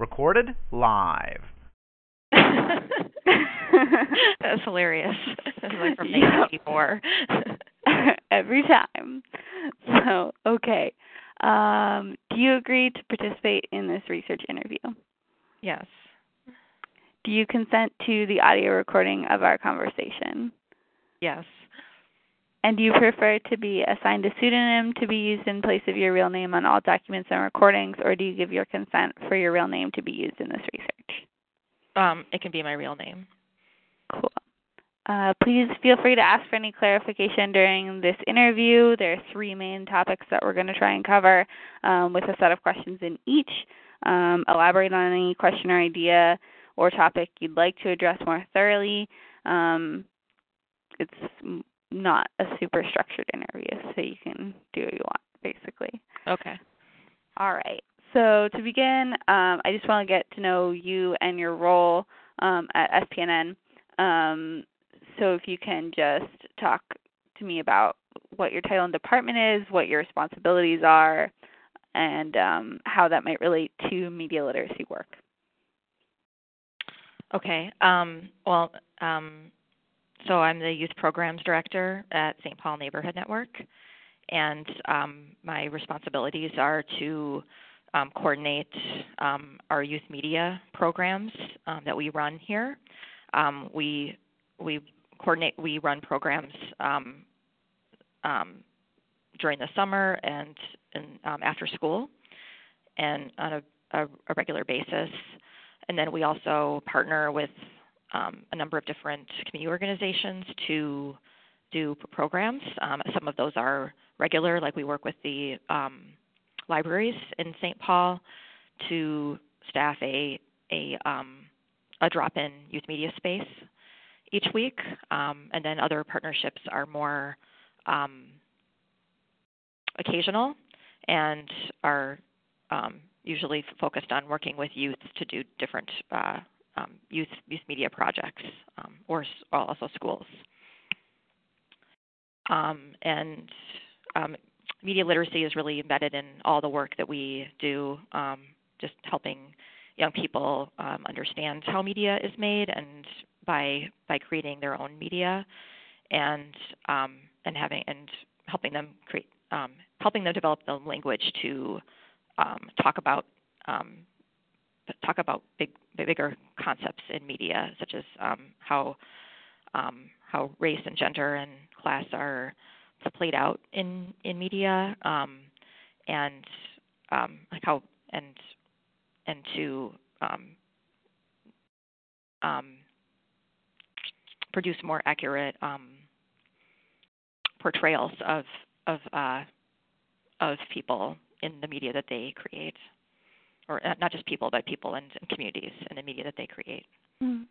Recorded live. That's hilarious. That's like from 1984. Every time. So, okay. Um, do you agree to participate in this research interview? Yes. Do you consent to the audio recording of our conversation? Yes. And do you prefer to be assigned a pseudonym to be used in place of your real name on all documents and recordings, or do you give your consent for your real name to be used in this research? Um, it can be my real name. Cool. Uh, please feel free to ask for any clarification during this interview. There are three main topics that we're going to try and cover um, with a set of questions in each. Um, elaborate on any question or idea or topic you'd like to address more thoroughly. Um, it's not a super structured interview, so you can do what you want, basically. Okay. All right. So to begin, um, I just want to get to know you and your role um, at SPNN. Um, so if you can just talk to me about what your title and department is, what your responsibilities are, and um, how that might relate to media literacy work. Okay. Um, well, um, so I'm the youth programs director at St. Paul Neighborhood Network, and um, my responsibilities are to um, coordinate um, our youth media programs um, that we run here. Um, we we coordinate we run programs um, during the summer and, after school, and on a, a, a, regular basis. And then we also partner with um, a number of different community organizations to do programs. Um, some of those are regular, like we work with the um, libraries in St. Paul to staff a a, um, a drop-in youth media space each week, um, and then other partnerships are more um, occasional and are usually focused on working with youth to do different uh, um, youth youth media projects um, or also schools. Um, and media literacy is really embedded in all the work that we do, just helping young people understand how media is made and by by creating their own media and um, and having and helping them create um, helping them develop the language to um, talk about um, talk about big bigger concepts in media such as um, how um, how race and gender and class are played out in in media and like how and and to um, produce more accurate um, portrayals of of uh, of people in the media that they create, or not just people, but people and, and communities and the media that they create. Mm.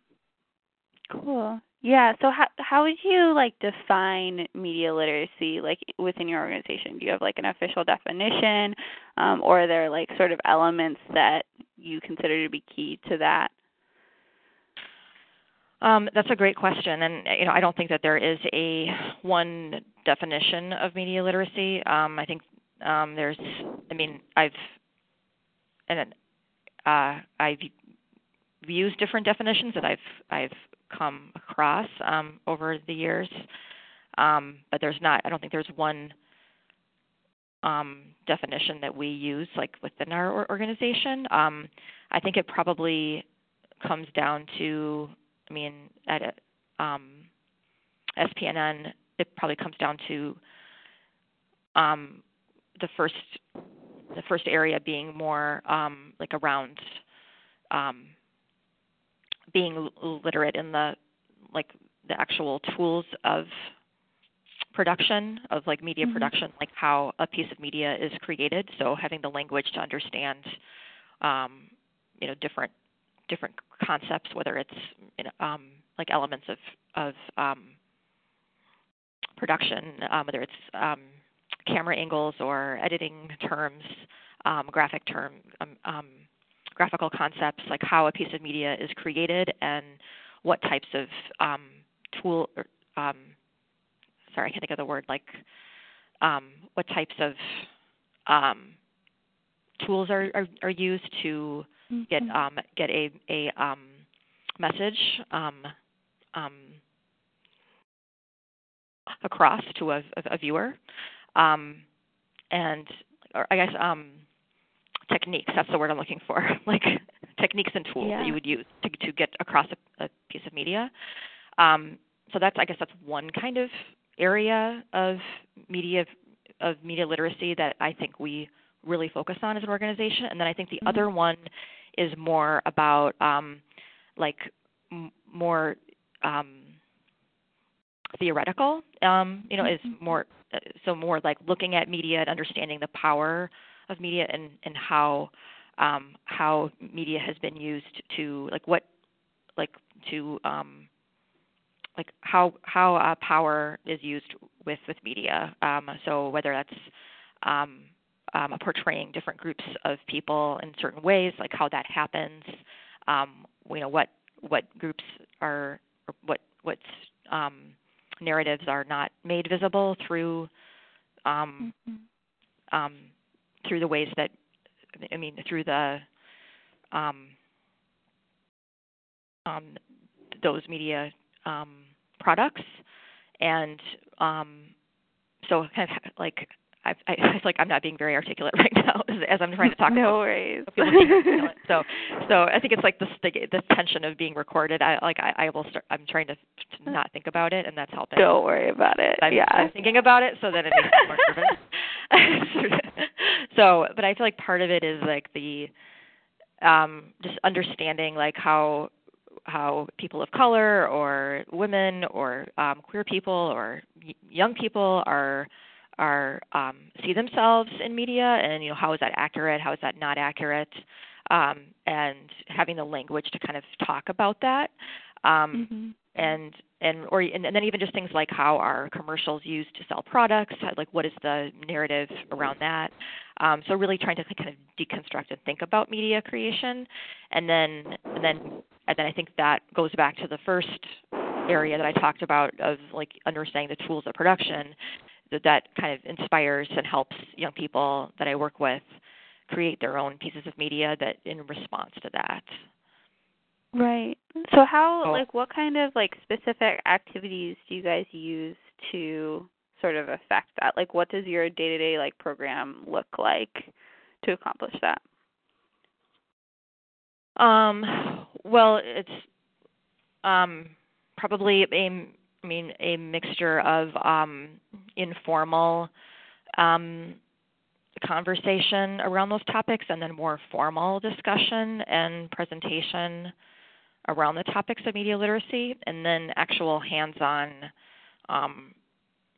Cool. Yeah. So how how would you like define media literacy like within your organization? Do you have like an official definition, um, or are there like sort of elements that you consider to be key to that? Um, that's a great question, and you know I don't think that there is a one definition of media literacy. Um, I think um, there's, I mean, I've and uh, I've used different definitions that I've I've come across um, over the years, um, but there's not. I don't think there's one um, definition that we use like within our organization. Um, I think it probably comes down to I mean, at um, SPNN, it probably comes down to the first the first area being more um, like around um, being literate in the like the actual tools of production of like media Mhm. production, like how a piece of media is created. So having the language to understand, um, you know, different different concepts, whether it's you know, um, like elements of of um, production, um, whether it's um, camera angles or editing terms, um, graphic term, um, um, graphical concepts, like how a piece of media is created and what types of um, tool, or, um, sorry, I can't think of the word, like um, what types of um, tools are, are, are used to get Mhm. um, get a a um, message um, um, across to a, a viewer, um, and or I guess um, techniques. That's the word I'm looking for. like techniques and tools Yeah. that you would use to to get across a, a piece of media. Um, so that's I guess that's one kind of area of media of media literacy that I think we really focus on as an organization. And then I think the Mhm. other one is more about um, like m- more um, theoretical. Um, you know, is Mhm. more uh, so more like looking at media and understanding the power of media and and how um, how media has been used to like what like to um, like how how uh, power is used with with media. Um, so whether that's um, um, portraying different groups of people in certain ways, like how that happens. Um, you know what what groups are what what's um, narratives are not made visible through um, Mhm. um, through the ways that I mean through the um, um, those media um, products, and um, so kind of like I, I, I feel like I'm not being very articulate right now as, as I'm trying to talk no about worries. people being articulate. so so I think it's like the the, the tension of being recorded. I like I, I will start. I'm trying to, to not think about it, and that's helping. Don't worry about it. I'm, yeah. I'm thinking about it so that it makes me more nervous. so, but I feel like part of it is like the um just understanding like how how people of color or women or um queer people or y- young people are are um see themselves in media and you know how is that accurate? How is that not accurate? Um and having the language to kind of talk about that um Mhm. and and or and, then even just things like how are commercials used to sell products? How- like what is the narrative around that? Um, so really trying to kind of deconstruct and think about media creation. And then and then and then i think that goes back to the first area that i talked about of like understanding the tools of production that kind of inspires and helps young people that i work with create their own pieces of media that in response to that Right. So how Oh. like what kind of like specific activities do you guys use to sort of affect that? Like what does your day-to-day like program look like to accomplish that? Um, well, it's um, probably a, I mean, a mixture of um, informal um, conversation around those topics, and then more formal discussion and presentation around the topics of media literacy, and then actual hands-on um,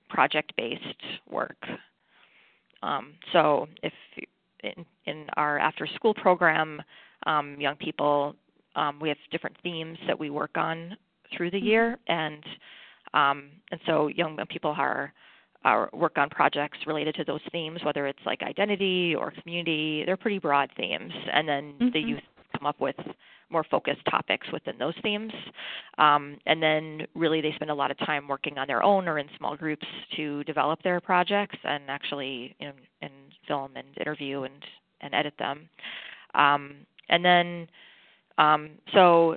project-based work. Um, so, if in, in our after-school program, um, young people. Um, we have different themes that we work on through the year, and um, and so young people are, are work on projects related to those themes, whether it's like identity or community. They're pretty broad themes, and then the Mhm. youth come up with more focused topics within those themes. Um, and then really they spend a lot of time working on their own or in small groups to develop their projects and actually you know, and film and interview and and edit them. Um, and then um, so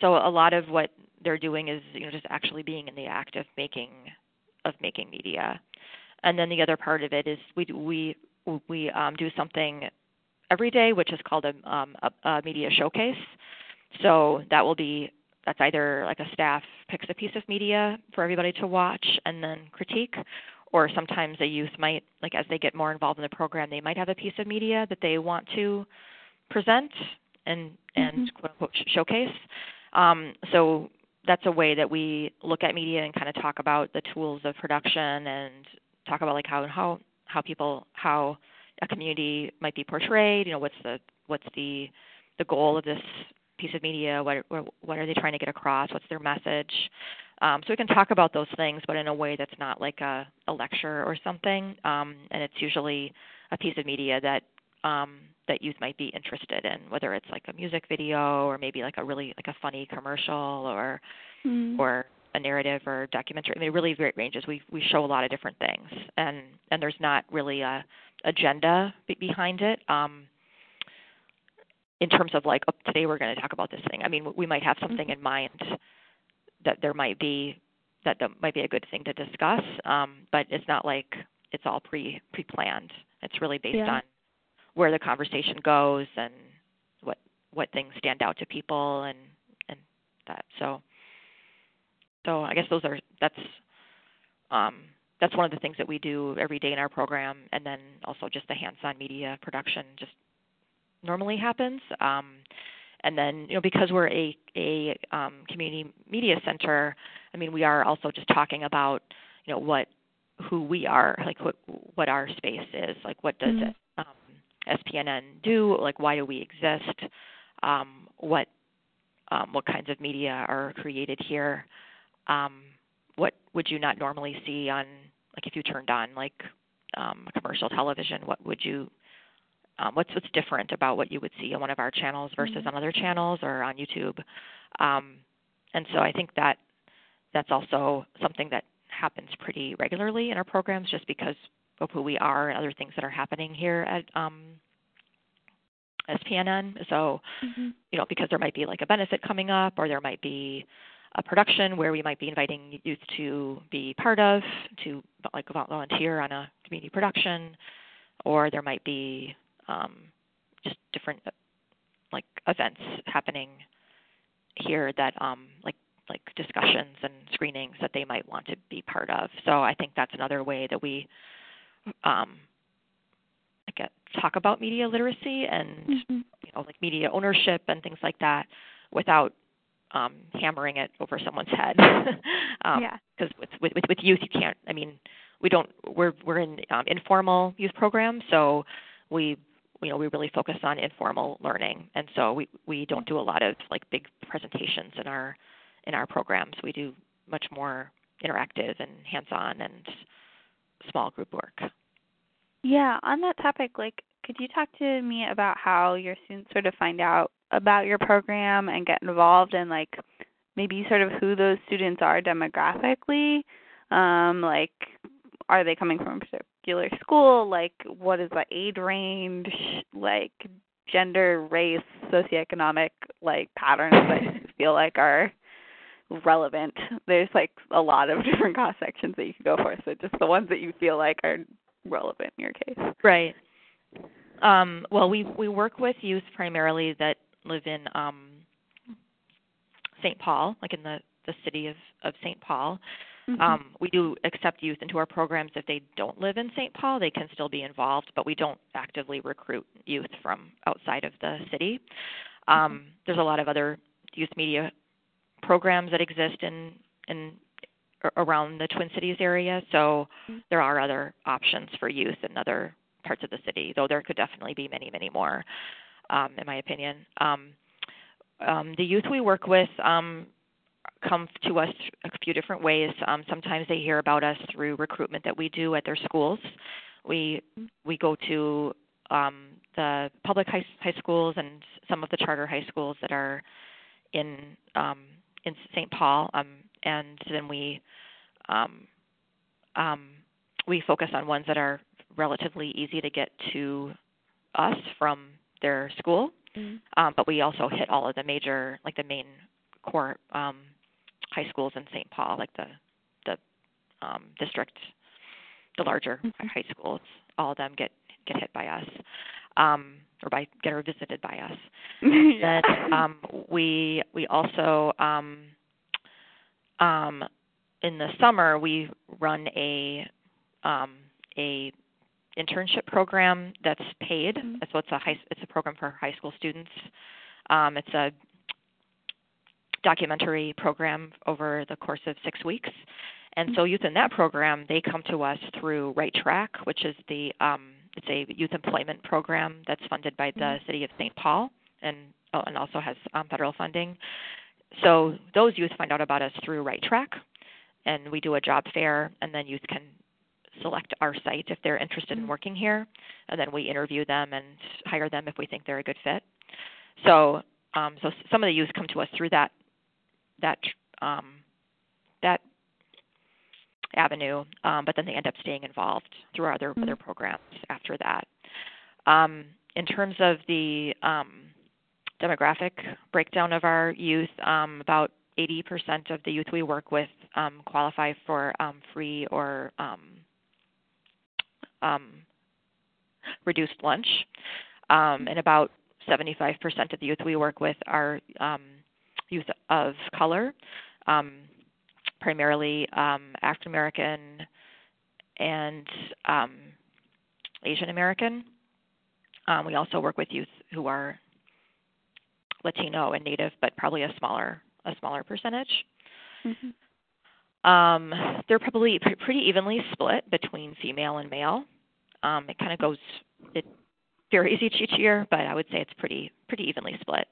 so a lot of what they're doing is you know just actually being in the act of making of making media and then the other part of it is we we we um, do something every day which is called a, um, a, a media showcase so that will be that's either like a staff picks a piece of media for everybody to watch and then critique or sometimes a youth might like as they get more involved in the program they might have a piece of media that they want to present and and Mhm. quote unquote showcase. Um, so that's a way that we look at media and kind of talk about the tools of production and talk about like how how how people how a community might be portrayed. You know, what's the what's the the goal of this piece of media? What what are they trying to get across? What's their message? Um, so we can talk about those things, but in a way that's not like a, a lecture or something. Um, and it's usually a piece of media that um, that youth might be interested in, whether it's like a music video or maybe like a really like a funny commercial or mm. or a narrative or documentary. I mean, it really great ranges. We we show a lot of different things, and and there's not really a agenda behind it. Um, in terms of like, oh, today we're going to talk about this thing. I mean, we might have something mm-hmm. in mind that there might be that that might be a good thing to discuss, um, but it's not like it's all pre pre planned. It's really based yeah. on where the conversation goes and what what things stand out to people and and that. So so I guess those are that's um, that's one of the things that we do every day in our program, and then also just the hands-on media production just normally happens. Um, and then you know because we're a a um, community media center, I mean we are also just talking about you know what who we are, like what what our space is, like what does mm-hmm. it, SPNN do, like why do we exist, um, what um, what kinds of media are created here, um, what would you not normally see on like if you turned on like um, commercial television, what would you um, what's what's different about what you would see on one of our channels versus mm-hmm. on other channels or on YouTube. Um, and so I think that that's also something that happens pretty regularly in our programs just because of who we are and other things that are happening here at um, SPNN. So, mm-hmm. you know, because there might be like a benefit coming up or there might be a production where we might be inviting youth to be part of, to like volunteer on a community production, or there might be um, just different like events happening here that um, like like discussions and screenings that they might want to be part of. So I think that's another way that we um, get talk about media literacy and mm-hmm. you know like media ownership and things like that without um, hammering it over someone's head. um, yeah. Because with, with with youth, you can't. I mean, we don't. We're we're in um, informal youth programs, so we you know we really focus on informal learning, and so we we don't do a lot of like big presentations in our in our programs. We do much more interactive and hands-on and small group work. Yeah, on that topic, like, could you talk to me about how your students sort of find out about your program and get involved and like maybe sort of who those students are demographically? Um like are they coming from a particular school? Like what is the age range? Like gender race socioeconomic like patterns that you feel like are relevant there's like a lot of different cross sections that you could go for so just the ones that you feel like are relevant in your case right um, well, we we work with youth primarily that live in um, St. Paul, like in the the city of of St. Paul. Mm-hmm. Um, we do accept youth into our programs if they don't live in St. Paul. They can still be involved, but we don't actively recruit youth from outside of the city. Um, mm-hmm. There's a lot of other youth media programs that exist in in around the Twin Cities area, so mm-hmm. there are other options for youth in other parts of the city, though there could definitely be many, many more um, in my opinion. Um, um, the youth we work with um, come to us a few different ways. Um, sometimes they hear about us through recruitment that we do at their schools. We we go to um, the public high, high schools and some of the charter high schools that are in um, in St. Paul, um, and then we um, um, we focus on ones that are relatively easy to get to us from their school. Mm-hmm. Um, but we also hit all of the major, like the main core um, high schools in St. Paul, like the the um, district, the larger mm-hmm. high schools. All of them get get hit by us, um, or by get or visited by us. yeah. Then um, we we also um, um, in the summer we run a um, a internship program that's paid. Mm-hmm. So it's a high, it's a program for high school students. Um, it's a documentary program over the course of six weeks. And so youth in that program, they come to us through Right Track, which is the um, it's a youth employment program that's funded by the Mm-hmm. city of St. Paul and oh, and also has um, federal funding. So those youth find out about us through Right Track, and we do a job fair, and then youth can select our site if they're interested in working here, and then we interview them and hire them if we think they're a good fit. So um, so some of the youth come to us through that that um, that avenue, um, but then they end up staying involved through our other other programs after that. Um, in terms of the um, demographic breakdown of our youth, um, about 80% of the youth we work with um, qualify for um, free or um, um, reduced lunch, um, and about 75% of the youth we work with are um, youth of color, um, primarily um, African American and um, Asian American. Um, we also work with youth who are Latino and Native, but probably a smaller a smaller percentage. Mhm. Um, they're probably pr- pretty evenly split between female and male. Um, it kind of goes, it varies each each year, but I would say it's pretty pretty evenly split.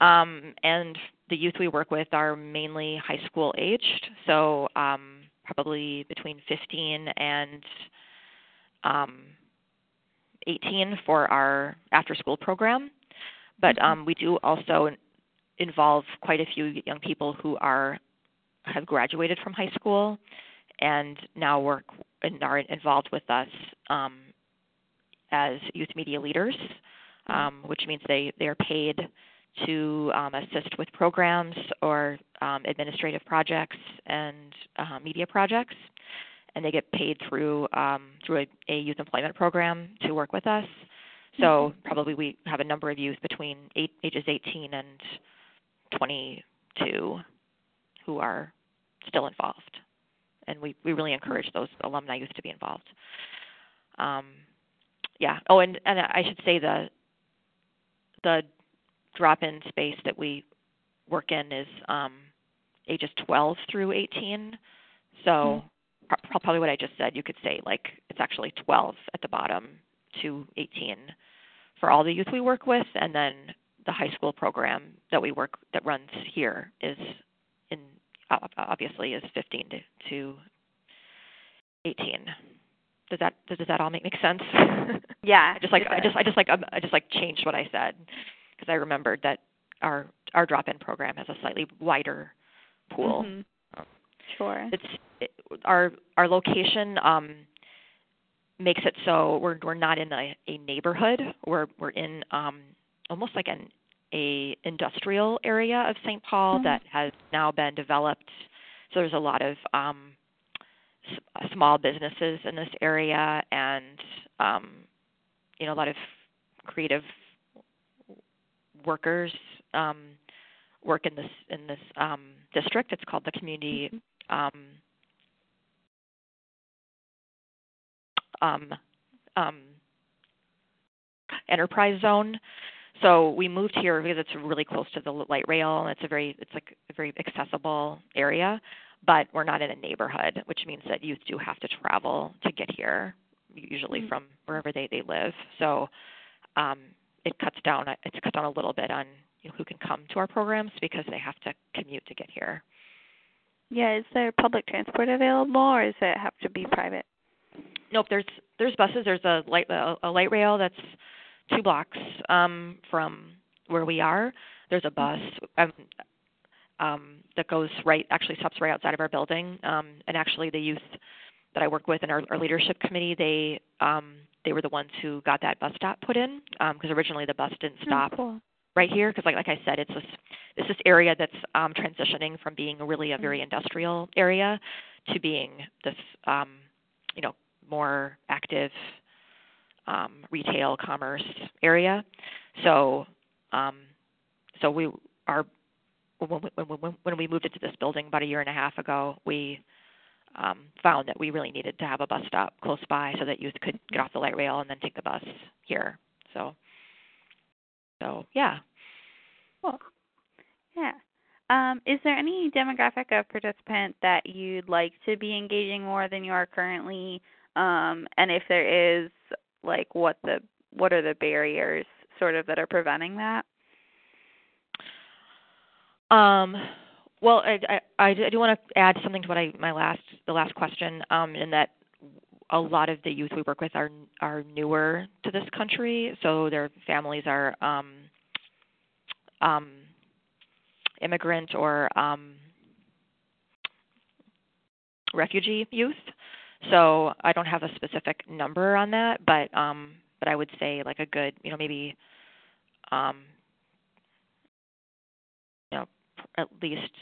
Um, and the youth we work with are mainly high school aged, so um, probably between 15 and um, 18 for our after school program. But um, we do also involve quite a few young people who are have graduated from high school and now work and are involved with us um, as youth media leaders, um, which means they they are paid to um, assist with programs or um, administrative projects and uh, media projects, and they get paid through um, through a, a youth employment program to work with us. So probably we have a number of youth between eight, ages 18 and 22 who are still involved, and we we really encourage those alumni youth to be involved. Um, yeah. Oh, and and I should say the the drop-in space that we work in is um, ages 12 through 18. So pro- probably what I just said, you could say like it's actually 12 at the bottom to 18 for all the youth we work with, and then the high school program that we work that runs here is in obviously is 15 to, to 18. Does that does that all make, make sense? Yeah. I just like I just I just like um, I just like changed what I said because I remembered that our our drop-in program has a slightly wider pool. Mhm. Sure. It's it, our our location um, makes it so we're we're not in a, a neighborhood. We're we're in um, almost like an a industrial area of St. Paul Mhm. that has now been developed. So there's a lot of um, s- uh, small businesses in this area, and um, you know a lot of creative workers um, work in this in this um, district. It's called the community um, um, um, enterprise zone. So we moved here because it's really close to the light rail, and it's a very it's like a very accessible area. But we're not in a neighborhood, which means that youth do have to travel to get here, usually from wherever they they live. So um, it cuts down it's cut down a little bit on you know, who can come to our programs because they have to commute to get here. Yeah, is there public transport available or does it have to be private? Nope, there's there's buses. There's a light a, light rail that's two blocks um, from where we are. There's a bus um, um, that goes right actually stops right outside of our building. Um, and actually, the youth that I work with in our, our leadership committee, they um, they were the ones who got that bus stop put in because originally the bus didn't stop Oh, cool. right here because like like I said it's this it's this area that's um transitioning from being really a very industrial area to being this um you know more active um retail commerce area so um so we are when we, when, when, when we moved into this building about a year and a half ago we um, found that we really needed to have a bus stop close by so that youth could get off the light rail and then take the bus here so so yeah Cool. Yeah. Um, is there any demographic of participant that you'd like to be engaging more than you are currently? Um, and if there is, like, what the what are the barriers sort of that are preventing that? Um, well, I, I, I do want to add something to what I my last the last question, um, in that a lot of the youth we work with are are newer to this country, so their families are um, um, immigrant or um, refugee youth. So I don't have a specific number on that, but um, but I would say like a good, you know, maybe um, you know at least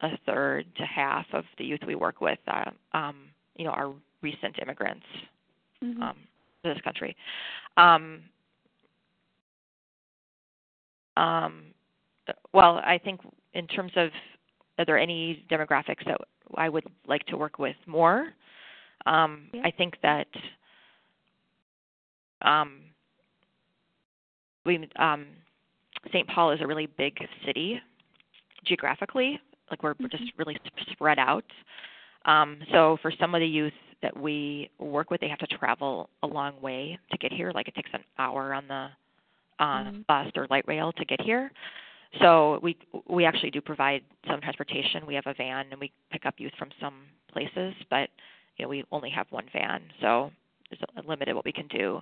a third to half of the youth we work with, uh, um, you know, are recent immigrants mm-hmm. um, to this country. Um, um, well, I think in terms of are there any demographics that I would like to work with more? Um, yeah. I think that um, we um, St. Paul is a really big city geographically. Like we're, mm-hmm. we're just really spread out. Um, so for some of the youth that we work with, they have to travel a long way to get here. Like it takes an hour on the uh, mm-hmm. bus or light rail to get here. So we we actually do provide some transportation. We have a van and we pick up youth from some places, but you know we only have one van, so it's limited what we can do.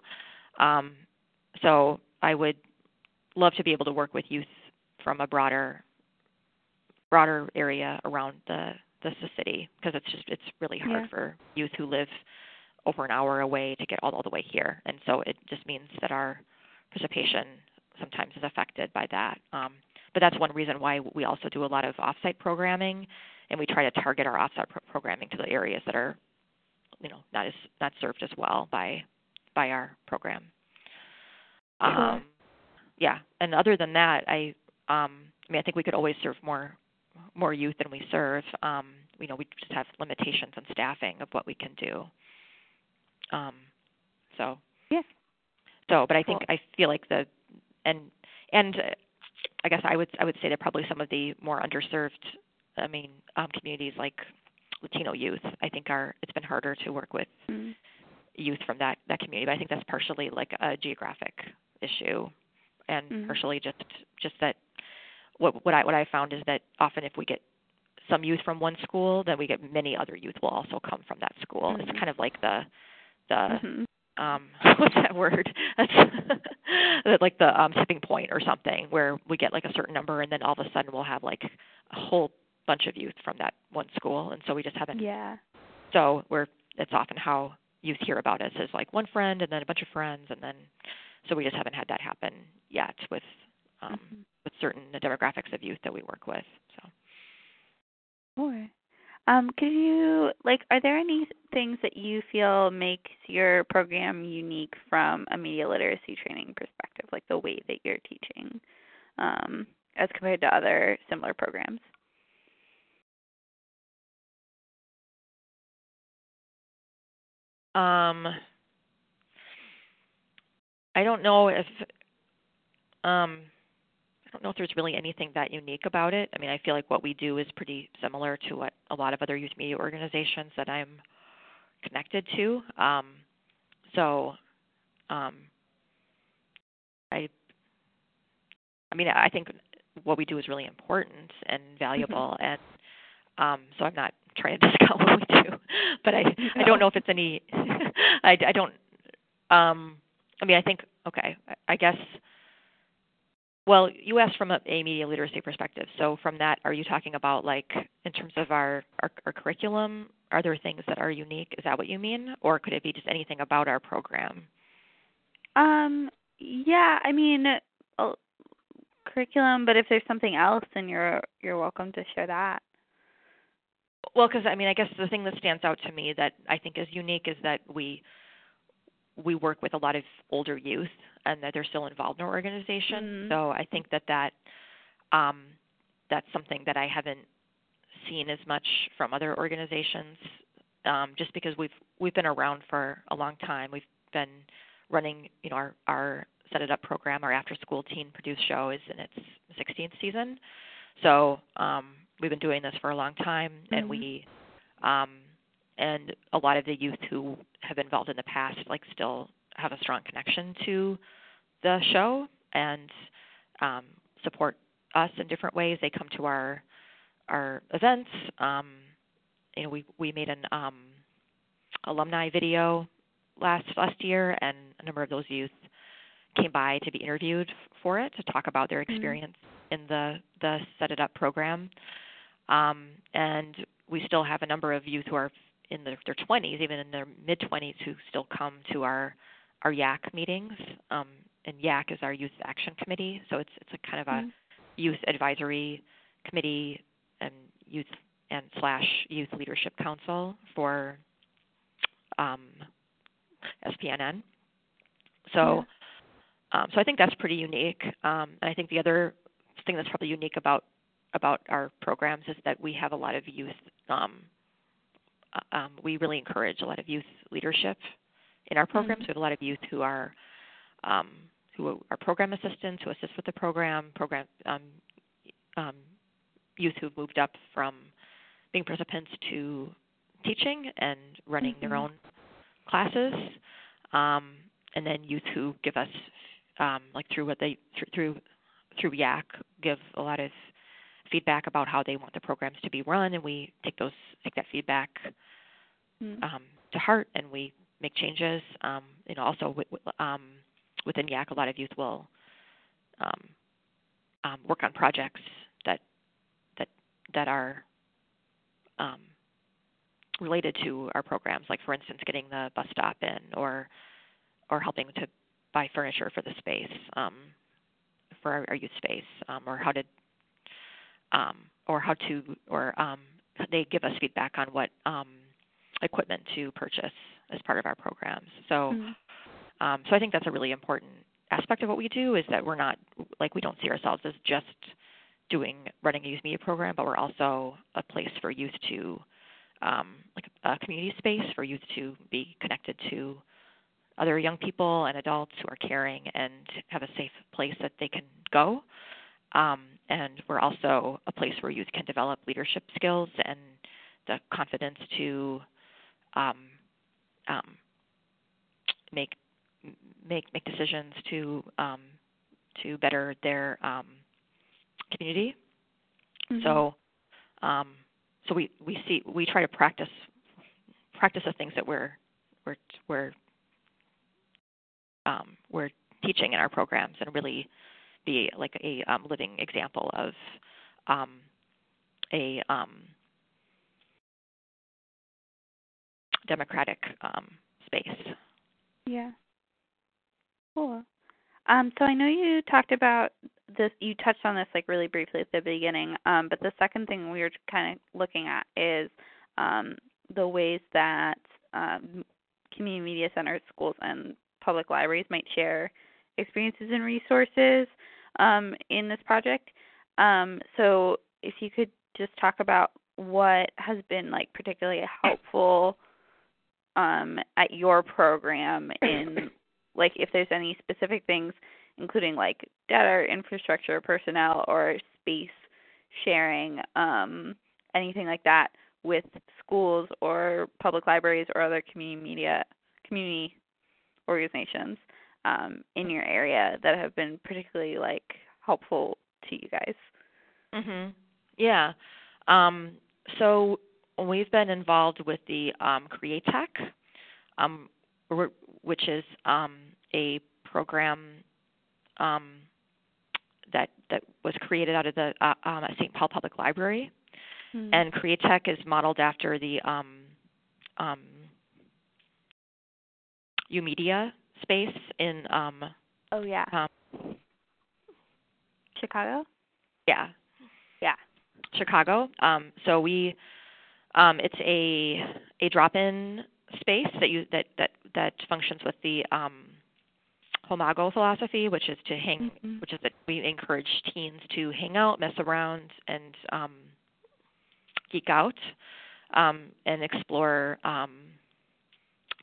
Um, so I would love to be able to work with youth from a broader broader area around the the, city because it's just it's really hard Yeah. for youth who live over an hour away to get all, all the way here, and so it just means that our participation sometimes is affected by that. Um, but that's one reason why we also do a lot of offsite programming, and we try to target our offsite pro- programming to the areas that are, you know, not as not served as well by by our program. Sure. Um, yeah, and other than that, I um, I mean, I think we could always serve more more youth than we serve. Um, you know, we just have limitations on staffing of what we can do. Um, so Yeah. So, but I think I feel like the and and uh, I guess I would I would say that probably some of the more underserved, I mean, um, communities like Latino youth, I think are it's been harder to work with Mm. youth from that that community. But I think that's partially like a geographic issue, and Mhm. partially just just that what what I what I found is that often if we get some youth from one school, then we get many other youth will also come from that school. Mhm. It's kind of like the the Mhm. um what's that word that's like the um tipping point or something where we get like a certain number and then all of a sudden we'll have like a whole bunch of youth from that one school and so we just haven't Yeah. so we're it's often how youth hear about us is like one friend and then a bunch of friends and then so we just haven't had that happen yet with um Mhm. With certain demographics of youth that we work with so Sure. Um, could you like are there any things that you feel makes your program unique from a media literacy training perspective, like the way that you're teaching, um, as compared to other similar programs? Um, I don't know if um, I don't know if there's really anything that unique about it. I mean, I feel like what we do is pretty similar to what a lot of other youth media organizations that I'm connected to. Um, so, um, I, I mean, I think what we do is really important and valuable, and um, so I'm not trying to discount what we do, but I I don't know if it's any. I I don't. Um, I mean, I think okay. I, I guess. Well, you asked from a, a media literacy perspective. So from that, are you talking about like in terms of our, our our curriculum? Are there things that are unique? Is that what you mean, or could it be just anything about our program? Um, yeah, I mean, uh, curriculum, but if there's something else, then you're you're welcome to share that. Well, because I mean, I guess the thing that stands out to me that I think is unique is that we we work with a lot of older youth and that they're still involved in our organization. Mhm. So I think that that um, that's something that I haven't seen as much from other organizations, um, just because we've we've been around for a long time. We've been running, you know, our our set it up program, our after school teen produced show is in its 16th season. So um, we've been doing this for a long time, mm-hmm. and we um, and a lot of the youth who have been involved in the past like still have a strong connection to the show and um, support us in different ways. They come to our our events. Um, you know, we we made an um, alumni video last last year, and a number of those youth came by to be interviewed for it to talk about their mm-hmm. experience mm-hmm. in the the Set It Up program. Um, and we still have a number of youth who are in their, their 20s, even in their mid 20s, who still come to our our YAC meetings. Um, and YAC is our Youth Action Committee, so it's it's a kind of a mm-hmm. youth advisory committee and youth and slash youth leadership council for um, SPNN. So, yeah. um, so I think that's pretty unique. Um, and I think the other thing that's probably unique about about our programs is that we have a lot of youth. Um, um, we really encourage a lot of youth leadership in our programs. Mm-hmm. We have a lot of youth who are um, who are program assistants who assist with the program, program um, um, youth who've moved up from being participants to teaching and running mm-hmm. their own classes, um, and then youth who give us um, like through what they through through YAC give a lot of feedback about how they want the programs to be run, and we take those take that feedback mm-hmm. um, to heart, and we make changes. Um, you know, also w- w- um, within YAC, a lot of youth will um, um, work on projects that that that are um, related to our programs, like for instance, getting the bus stop in, or or helping to buy furniture for the space, um, for our, our, youth space, um, or how to, um, or how to, or um, they give us feedback on what um, equipment to purchase as part of our programs. So, mm-hmm. so I think that's a really important aspect of what we do is that we're not like we don't see ourselves as just doing running a youth media program, but we're also a place for youth to um, like a community space for youth to be connected to other young people and adults who are caring and have a safe place that they can go. Um, and we're also a place where youth can develop leadership skills and the confidence to um, um, make make make decisions to um, to better their um, community. Mm-hmm. So, um, so we, we see we try to practice practice the things that we're we're we're um, we're teaching in our programs and really be like a um, living example of um, a um, democratic um, space. Yeah. Cool. Um, so I know you talked about this. You touched on this like really briefly at the beginning, um, but the second thing we were kind of looking at is um, the ways that um, community media centers, schools, and public libraries might share experiences and resources um, in this project. Um, so if you could just talk about what has been like particularly helpful um, at your program in like if there's any specific things, including like data infrastructure, personnel, or space sharing, um, anything like that with schools or public libraries or other community media community organizations um, in your area that have been particularly like helpful to you guys. Mhm. Yeah. Um, so we've been involved with the um, CreateTech, um, which is um, a program um, that that was created out of the uh, um, St. Paul Public Library, mm-hmm. and CreateTech is modeled after the um, um, YOUmedia space in. Um, oh yeah. Um, Chicago. Yeah. Yeah. Chicago. Um, so we, um, it's a a drop-in space that you that that that functions with the um, Homago philosophy, which is to hang, mm-hmm. which is that we encourage teens to hang out, mess around, and um, geek out, um, and explore um,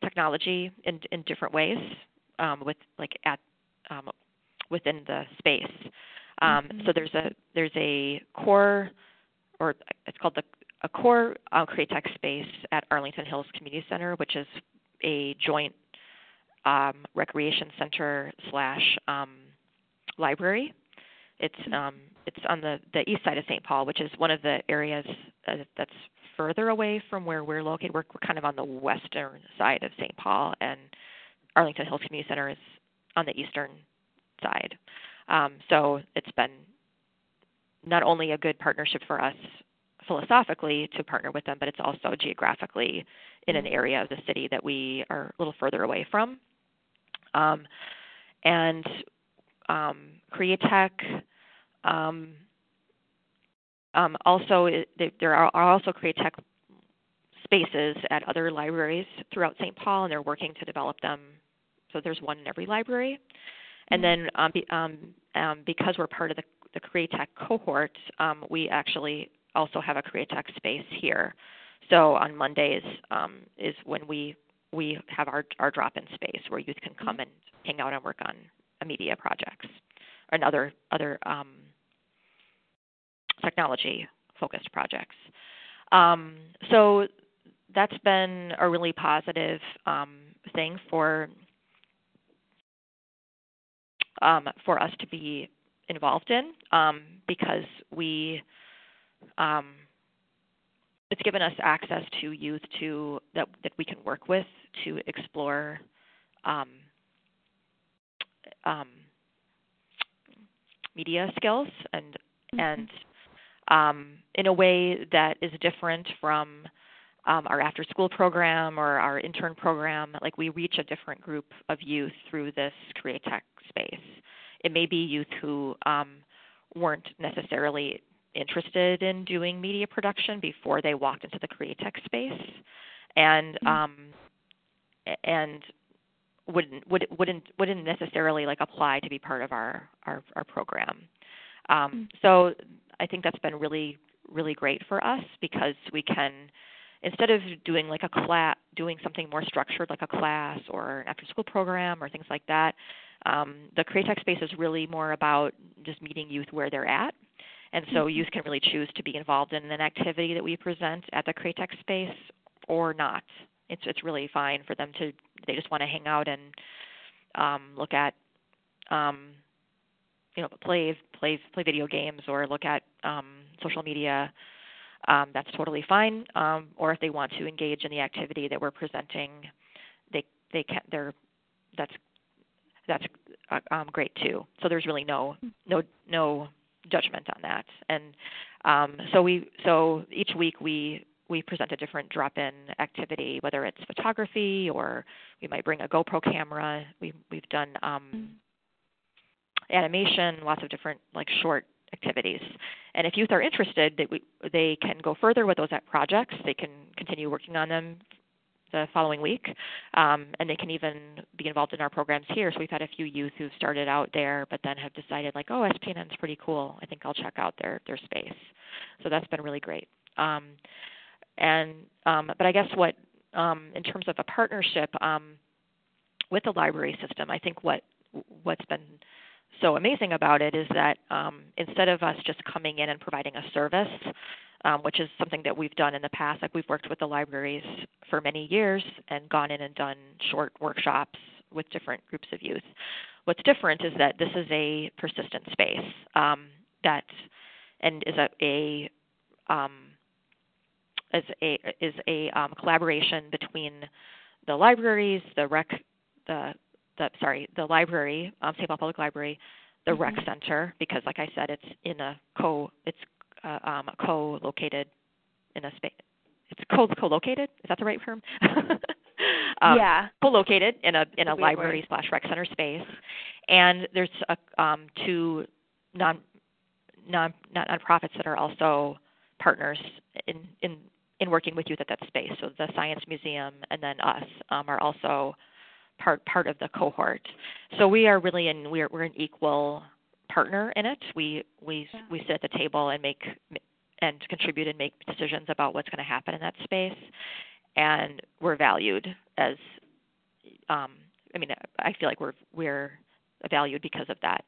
technology in in different ways um, with like at um, within the space. Um, Mhm. So there's a there's a core, or it's called the a core uh, Create Tech space at Arlington Hills Community Center, which is a joint um, recreation center slash um, library. It's um, it's on the, the east side of St. Paul, which is one of the areas uh, that's further away from where we're located. We're, we're kind of on the western side of St. Paul, and Arlington Hills Community Center is on the eastern side. Um, so it's been not only a good partnership for us philosophically to partner with them, but it's also geographically in an area of the city that we are a little further away from. Um, and um, Createch um, um, also, there are also Createch spaces at other libraries throughout St. Paul, and they're working to develop them. So there's one in every library. And then um, be, um, um, because we're part of the, the Createch cohort, um, we actually also have a Createch space here. So on Mondays um, is when we we have our our drop-in space where youth can come and hang out and work on media projects and other other um, technology focused projects. Um, so that's been a really positive um, thing for um, for us to be involved in um, because we um, it's given us access to youth to that that we can work with to explore um, um, media skills and mm-hmm. and um, in a way that is different from um, our after school program or our intern program. Like we reach a different group of youth through this Createch space. It may be youth who um, weren't necessarily interested in doing media production before they walked into the Createch space, and mm-hmm. um, and wouldn't would, wouldn't wouldn't necessarily like apply to be part of our our, our program. Um, mm-hmm. So I think that's been really really great for us because we can instead of doing like a class doing something more structured like a class or an after school program or things like that um, the Createch space is really more about just meeting youth where they're at and so mm-hmm. youth can really choose to be involved in an activity that we present at the Createch space or not it's it's really fine for them to they just want to hang out and um, look at um, you know play play play video games or look at um, social media. Um, that's totally fine. Um, or if they want to engage in the activity that we're presenting, they they can they're that's that's uh, um, great too. So there's really no no no judgment on that. And um, so we so each week we we present a different drop-in activity, whether it's photography or we might bring a GoPro camera. We, we've done um, mm-hmm. Animation, lots of different like short activities. And if youth are interested, they, they can go further with those projects. They can continue working on them the following week, um, and they can even be involved in our programs here. So we've had a few youth who've started out there, but then have decided like, oh, SPNN is pretty cool. I think I'll check out their their space. So that's been really great. Um, and um, but I guess what um, in terms of a partnership um, with the library system, I think what what's been so amazing about it is that um, instead of us just coming in and providing a service, um, which is something that we've done in the past, like we've worked with the libraries for many years and gone in and done short workshops with different groups of youth. What's different is that this is a persistent space um, that and is a, a um, is a is a um, collaboration between the libraries, the rec, the the sorry, the library, um, St. Paul Public Library, the mm-hmm. rec center, because like I said, it's in a co it's uh, um, co-located in a space. It's co co-located. Is that the right term? um, yeah. Co-located in a in a library slash rec center space, and there's a, um, two non non non nonprofits that are also partners in in in working with youth at that space. So the Science Museum and then us um, are also part part of the cohort. So we are really in we're we're an equal partner in it. We we yeah. we sit at the table and make and contribute and make decisions about what's going to happen in that space, and we're valued as. Um, I mean, I feel like we're we're valued because of that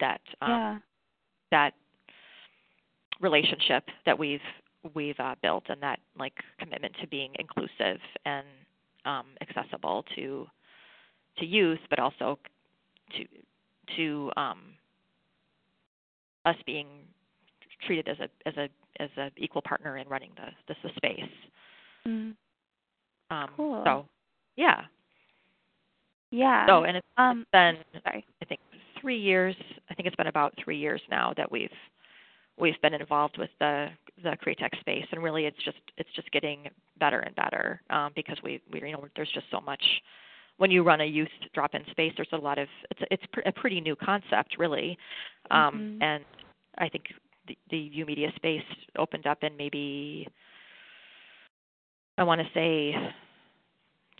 that um, yeah. that relationship that we've we've uh, built and that like commitment to being inclusive and um, accessible to to youth, but also to to um, us being treated as a as a as a equal partner in running the the, the space. Mm. Um, Cool. So, yeah. Yeah. So, and it's, um, it's been sorry. I think three years. I think it's been about three years now that we've we've been involved with the the Createch space, and really it's just it's just getting better and better um, because we we you know there's just so much. When you run a youth drop-in space, there's a lot of it's a, it's pr- a pretty new concept, really, um, Mhm. and I think the, the U Media space opened up in maybe I want to say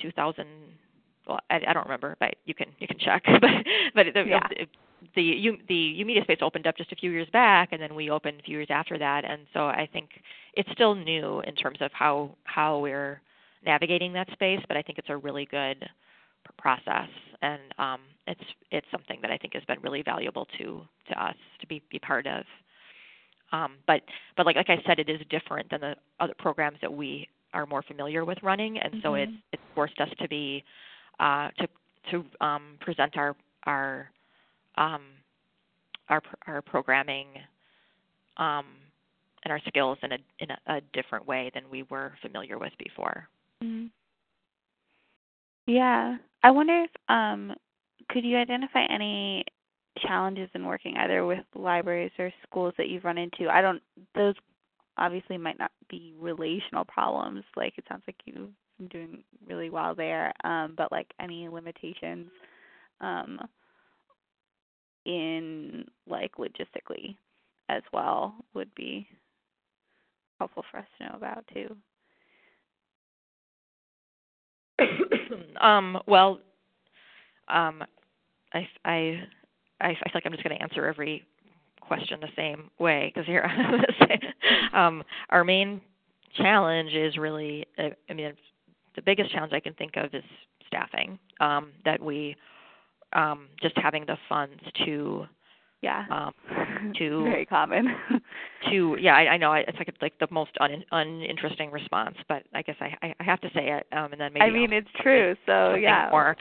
2000 well, I, I don't remember, but you can you can check. but but the, Yeah. the the U, the U Media space opened up just a few years back, and then we opened a few years after that. And so I think it's still new in terms of how how we're navigating that space, but I think it's a really good process, and um, it's it's something that I think has been really valuable to to us to be be part of. Um, but but like like I said, it is different than the other programs that we are more familiar with running, and so it's Mhm. it's forced us to be uh, to to um, present our our um, our our programming um, and our skills in a in a, a different way than we were familiar with before. Mhm. Yeah. I wonder if um could you identify any challenges in working either with libraries or schools that you've run into? I don't those obviously might not be relational problems. Like it sounds like you've been doing really well there. Um, but like any limitations um in like logistically as well would be helpful for us to know about too. um, well, um, I, I, I feel like I'm just going to answer every question the same way because here, um, our main challenge is really, uh, I mean, the biggest challenge I can think of is staffing. Um, that we um, just having the funds to Yeah. um, to very common. to yeah I, I know it's like like the most un, uninteresting response, but I guess I I I have to say it, um, and then maybe I mean, I'll it's true. So yeah. more.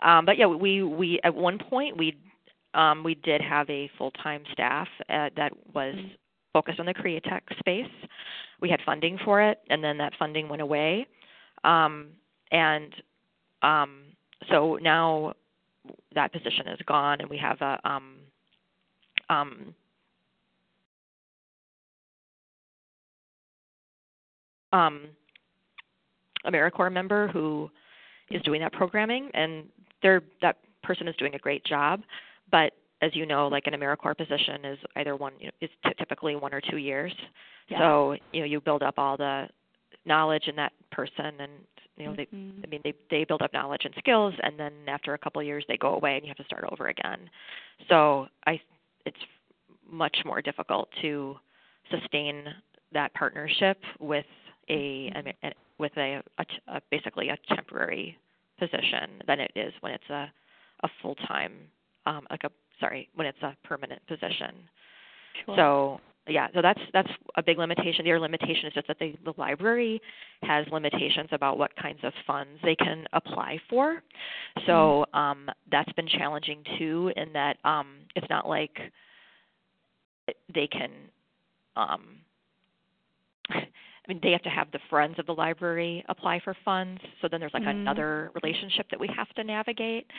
Um, but yeah, we we at one point we um, we did have a full time staff uh, that was Mhm. focused on the Createch space. We had funding for it, and then that funding went away, um, and um, so now that position is gone, and we have a um, um, um, AmeriCorps member who is doing that programming, and they're, that person is doing a great job. But as you know, like an AmeriCorps position is either one you know, is t- typically one or two years. Yeah. So you know you build up all the knowledge in that person, and you know they Mhm. I mean, they they build up knowledge and skills, and then after a couple of years, they go away, and you have to start over again. So I, it's much more difficult to sustain that partnership with a, I mean, a- with a, a, a basically a temporary position than it is when it's a a full time, um, like a sorry, when it's a permanent position. Sure. So yeah, so that's that's a big limitation. The other limitation is just that the, the library has limitations about what kinds of funds they can apply for. So um, that's been challenging too, in that um, it's not like they can. Um, I mean, they have to have the friends of the library apply for funds. So then there's like Mhm. another relationship that we have to navigate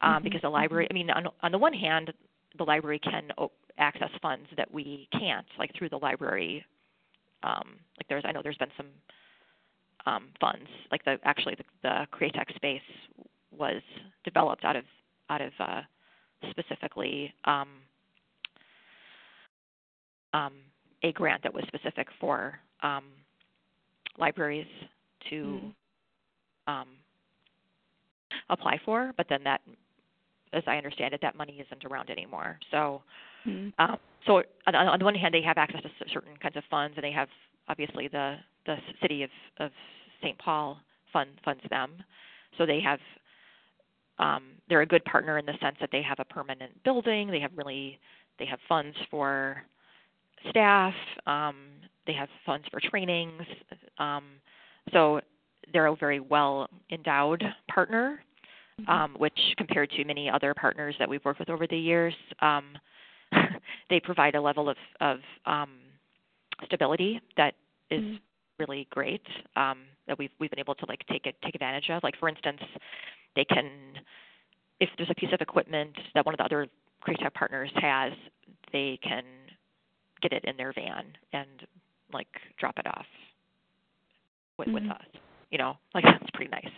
um, Mhm, because the library. I mean, on on the one hand, the library can o- access funds that we can't, like through the library. Um, like there's, I know there's been some um, funds, like the actually the, the Createch space was developed out of out of uh, specifically um, um, a grant that was specific for um, libraries to Mm. um, apply for, but then that, as I understand it, that money isn't around anymore. So, Mhm. um, so on, on the one hand, they have access to certain kinds of funds, and they have obviously the the city of of St. Paul fund funds them, so they have um, they're a good partner in the sense that they have a permanent building. They have really they have funds for staff. Um, they have funds for trainings. Um, so they're a very well endowed partner, mm-hmm. um, which compared to many other partners that we've worked with over the years, um, they provide a level of, of um, stability that is mm-hmm. really great um, that we've we've been able to like take it take advantage of. Like for instance, they can if there's a piece of equipment that one of the other Createch partners has, they can get it in their van and like drop it off with, mm-hmm. with us. You know, like that's pretty nice.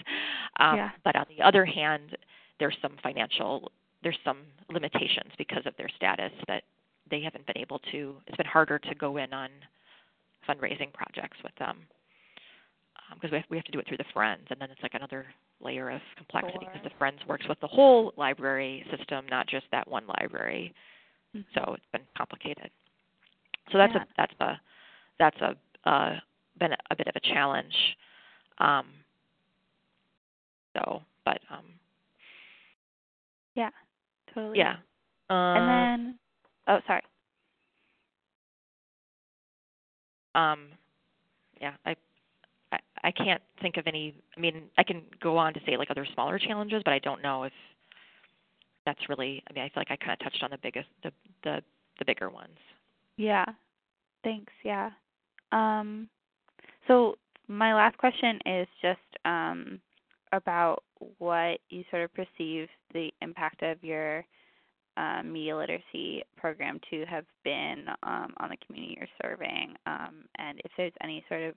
Um, yeah. But on the other hand, there's some financial there's some limitations because of their status that they haven't been able to. It's been harder to go in on fundraising projects with them because um, we, have, we have to do it through the Friends, and then it's like another layer of complexity because the Friends works with the whole library system, not just that one library. Mm-hmm. So it's been complicated. So that's yeah. a that's a that's a uh, been a, a bit of a challenge. Um, so, but um, yeah, totally. Yeah. Uh, and then, oh, sorry. Um, yeah, I, I I can't think of any. I mean, I can go on to say like other smaller challenges, but I don't know if that's really. I mean, I feel like I kind of touched on the biggest, the the the bigger ones. Yeah. Thanks. Yeah. Um, so my last question is just um, about what you sort of perceive the impact of your uh, media literacy program to have been um, on the community you're serving, um, and if there's any sort of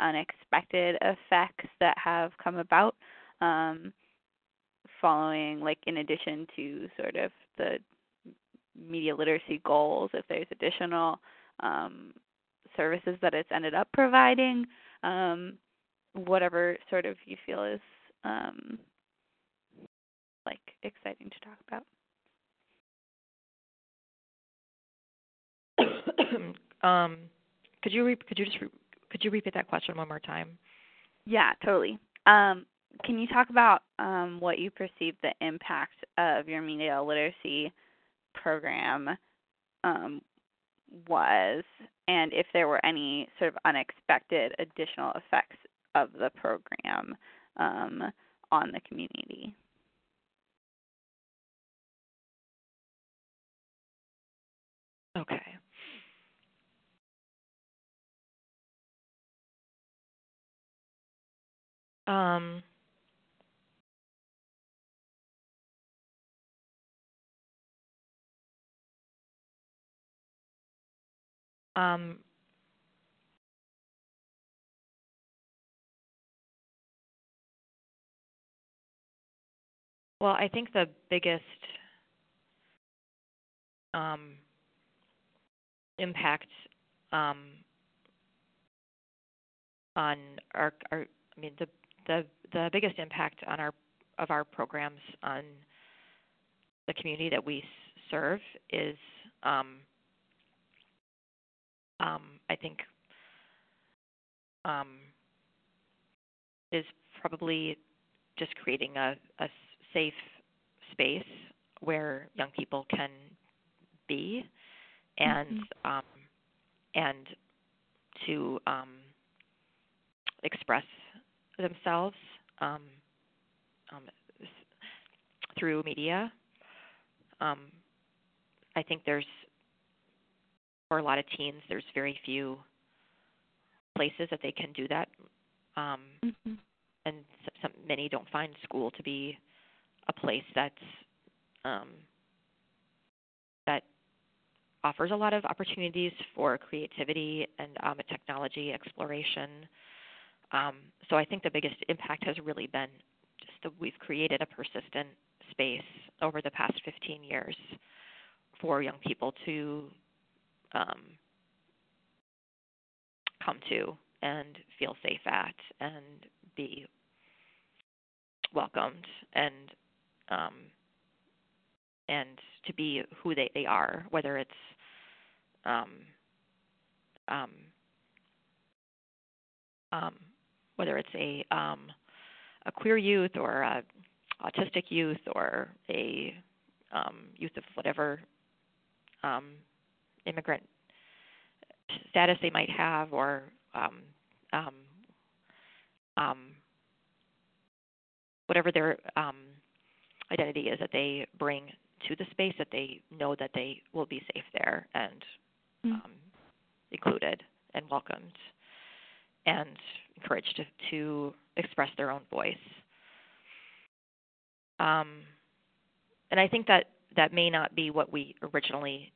unexpected effects that have come about um, following, like in addition to sort of the media literacy goals, if there's additional um, services that it's ended up providing, um, whatever sort of you feel is um, like exciting to talk about. um, could you re- could you just re- could you repeat that question one more time? Yeah, totally. Um, can you talk about um, what you perceive the impact of your media literacy program um, was, and if there were any sort of unexpected additional effects of the program um, on the community? Okay. Um, um, well, I think the biggest um, impact um, on our, our, I mean, the the the biggest impact on our of our programs on the community that we serve is um, um, I think um, is probably just creating a, a safe space where young people can be and mm-hmm. um, and to um, express themselves um, um, through media. Um, I think there's for a lot of teens, there's very few places that they can do that, um, mm-hmm. and some, many don't find school to be a place that's um, that offers a lot of opportunities for creativity and um, technology exploration. Um, so I think the biggest impact has really been just that we've created a persistent space over the past 15 years for young people to um, come to and feel safe at and be welcomed and um, and to be who they, they are, whether it's um, um, um, whether it's a um, a queer youth or a autistic youth or a um, youth of whatever um, immigrant status they might have, or um, um, um, whatever their um, identity is that they bring to the space, that they know that they will be safe there and Mm. um, included and welcomed and encouraged to, to express their own voice. Um, and I think that that may not be what we originally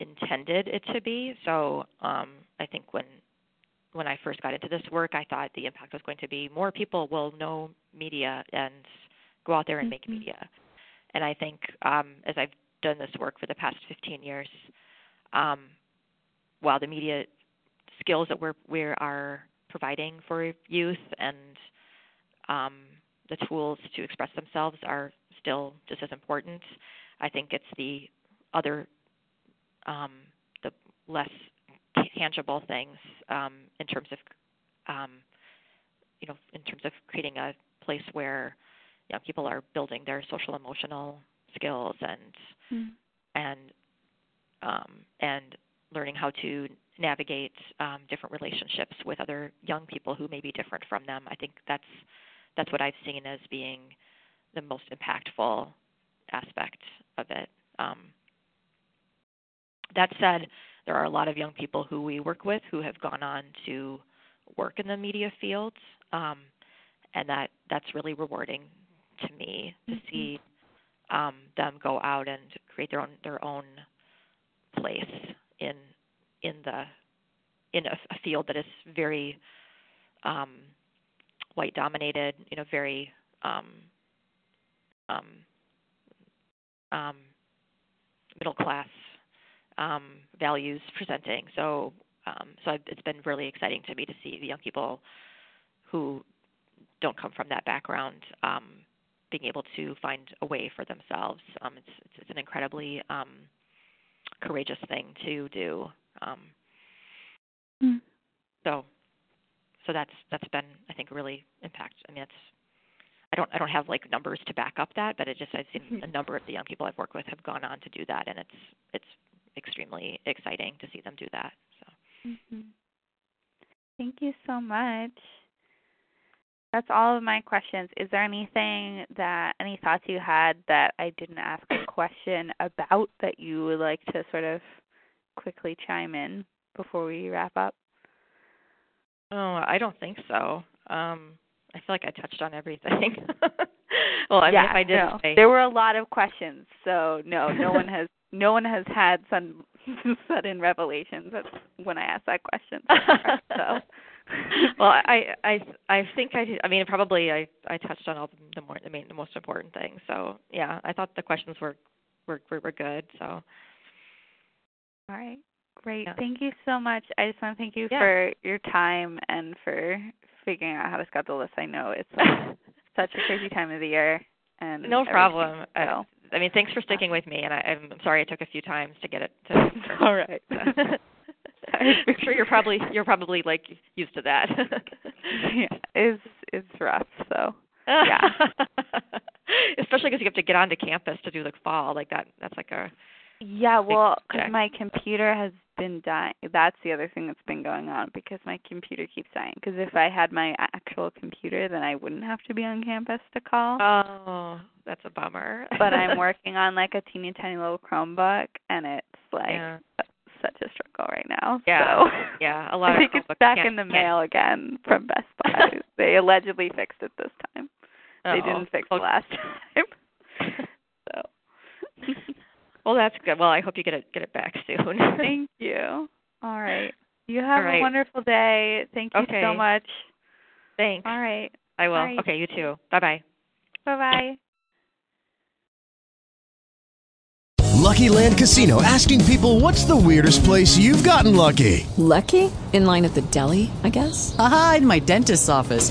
intended it to be. So um, I think when when I first got into this work, I thought the impact was going to be more people will know media and go out there and make Mhm. media. And I think um, as I've done this work for the past 15 years, um, while the media skills that we're we are providing for youth and um, the tools to express themselves are still just as important. I think it's the other, um, the less tangible things um, in terms of, um, you know, in terms of creating a place where you know, people are building their social emotional skills and Mm. and um, and learning how to navigate um, different relationships with other young people who may be different from them. I think that's that's what I've seen as being the most impactful aspect of it. Um, that said, there are a lot of young people who we work with who have gone on to work in the media field, um, and that that's really rewarding to me to Mhm. see um, them go out and create their own their own place in in the in a, a field that is very um, white dominated, you know, very um, um, um, middle class um, values presenting. So, um, so I've, it's been really exciting to me to see the young people who don't come from that background um, being able to find a way for themselves. Um, it's, it's, it's an incredibly um, courageous thing to do. Um, Mm. so, so that's that's been I think really impact. I mean, it's I don't I don't have like numbers to back up that, but it just I've seen a number of the young people I've worked with have gone on to do that, and it's it's extremely exciting to see them do that. So. Mhm. Thank you so much. That's all of my questions. Is there anything that any thoughts you had that I didn't ask a question about that you would like to sort of quickly chime in before we wrap up? Oh, I don't think so. Um, I feel like I touched on everything. well, I mean, if I did no. say, there were a lot of questions, so no, no one has no one has had some sudden revelations That's when I asked that question. So, far, so. well, I I I think I did, I mean probably I I touched on all the, the more the main the most important things. So yeah, I thought the questions were were were, were good. So All right. Great. Yeah. Thank you so much. I just want to thank you Yeah. for your time and for figuring out how to schedule this. I know it's like such a crazy time of the year and no problem. I, So. I mean, thanks for sticking with me, and I, I'm sorry it took a few times to get it to. All right. I'm sure you're probably you're probably like used to that. yeah, it's it's rough. So Yeah. Especially because you have to get onto campus to do the fall like that. That's like a yeah, well, because my computer has been dying. That's the other thing that's been going on because my computer keeps dying. Because if I had my actual computer, then I wouldn't have to be on campus to call. oh, that's a bummer. but I'm working on like a teeny tiny little Chromebook, and it's like Yeah. such a struggle right now. Yeah. So Yeah, a lot I of think it's back in the mail again from Best Buy. they allegedly fixed it this time. They Oh. didn't fix it last time. so Well, that's good. Well, I hope you get it get it back soon. thank you. All right. You have All right. a wonderful day. Thank you Okay. so much. Thanks. All right. I will. All right. Okay, you too. Bye bye. Bye bye. Lucky Land Casino asking people what's the weirdest place you've gotten lucky? Lucky? In line at the deli, I guess? Aha, in my dentist's office.